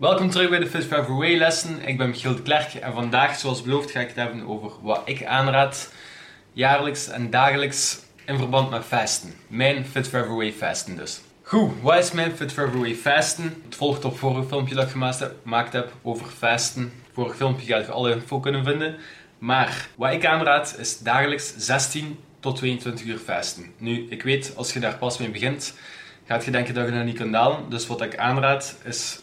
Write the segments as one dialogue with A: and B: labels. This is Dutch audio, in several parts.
A: Welkom terug bij de Fit Forever Way lessen. Ik ben Michiel de Klerk en vandaag, zoals beloofd, ga ik het hebben over wat ik aanraad jaarlijks en dagelijks in verband met fasten. Mijn Fit Forever Way fasten dus. Goed, wat is mijn Fit Forever Way fasten? Het volgt op vorige filmpje dat ik gemaakt heb over fasten. Vorig filmpje ga je alle info kunnen vinden. Maar wat ik aanraad is dagelijks 16 tot 22 uur fasten. Nu, ik weet, als je daar pas mee begint, gaat je denken dat je dat niet kunt dalen. Dus wat ik aanraad is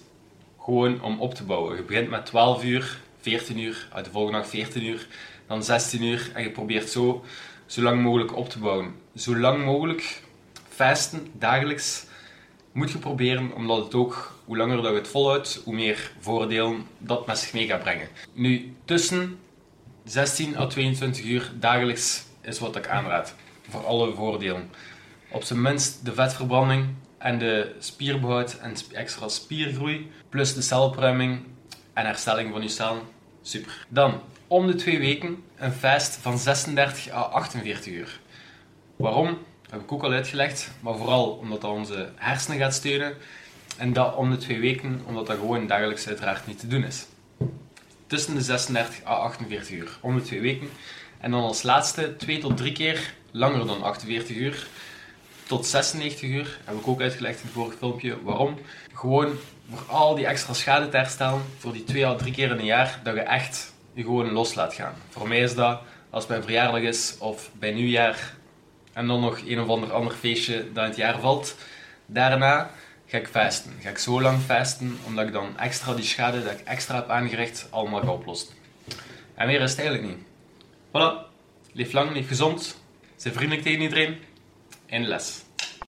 A: gewoon om op te bouwen. Je begint met 12 uur, 14 uur, uit de volgende dag 14 uur, dan 16 uur en je probeert zo zo lang mogelijk op te bouwen. Zo lang mogelijk fasten, dagelijks, moet je proberen, omdat het ook, hoe langer dat je het volhoudt, hoe meer voordelen dat met zich mee gaat brengen. Nu, tussen 16 à 22 uur dagelijks is wat ik aanraad. Voor alle voordelen. Op zijn minst de vetverbranding en de spierbehoud en extra spiergroei. Plus de celopruiming en herstelling van je cellen. Super. Dan, om de twee weken een fast van 36 à 48 uur. Waarom? heb ik ook al uitgelegd. Maar vooral omdat dat onze hersenen gaat steunen. En dat om de twee weken, omdat dat gewoon dagelijks uiteraard niet te doen is. Tussen de 36 à 48 uur. Om de twee weken. En dan als laatste twee tot drie keer langer dan 48 uur. Tot 96 uur. Heb ik ook uitgelegd in het vorige filmpje. Waarom? Gewoon voor al die extra schade te herstellen. Voor die twee à drie keer in een jaar. Dat je echt je gewoon los laat gaan. Voor mij is dat als mijn verjaardag is of bij nieuwjaar en dan nog een of ander ander feestje dat in het jaar valt. Daarna ga ik fasten. Ga ik zo lang fasten, omdat ik dan extra die schade dat ik extra heb aangericht, allemaal ga oplossen. En meer is het eigenlijk niet. Voilà. Leef lang, leef gezond. Zijn vriendelijk tegen iedereen. In les.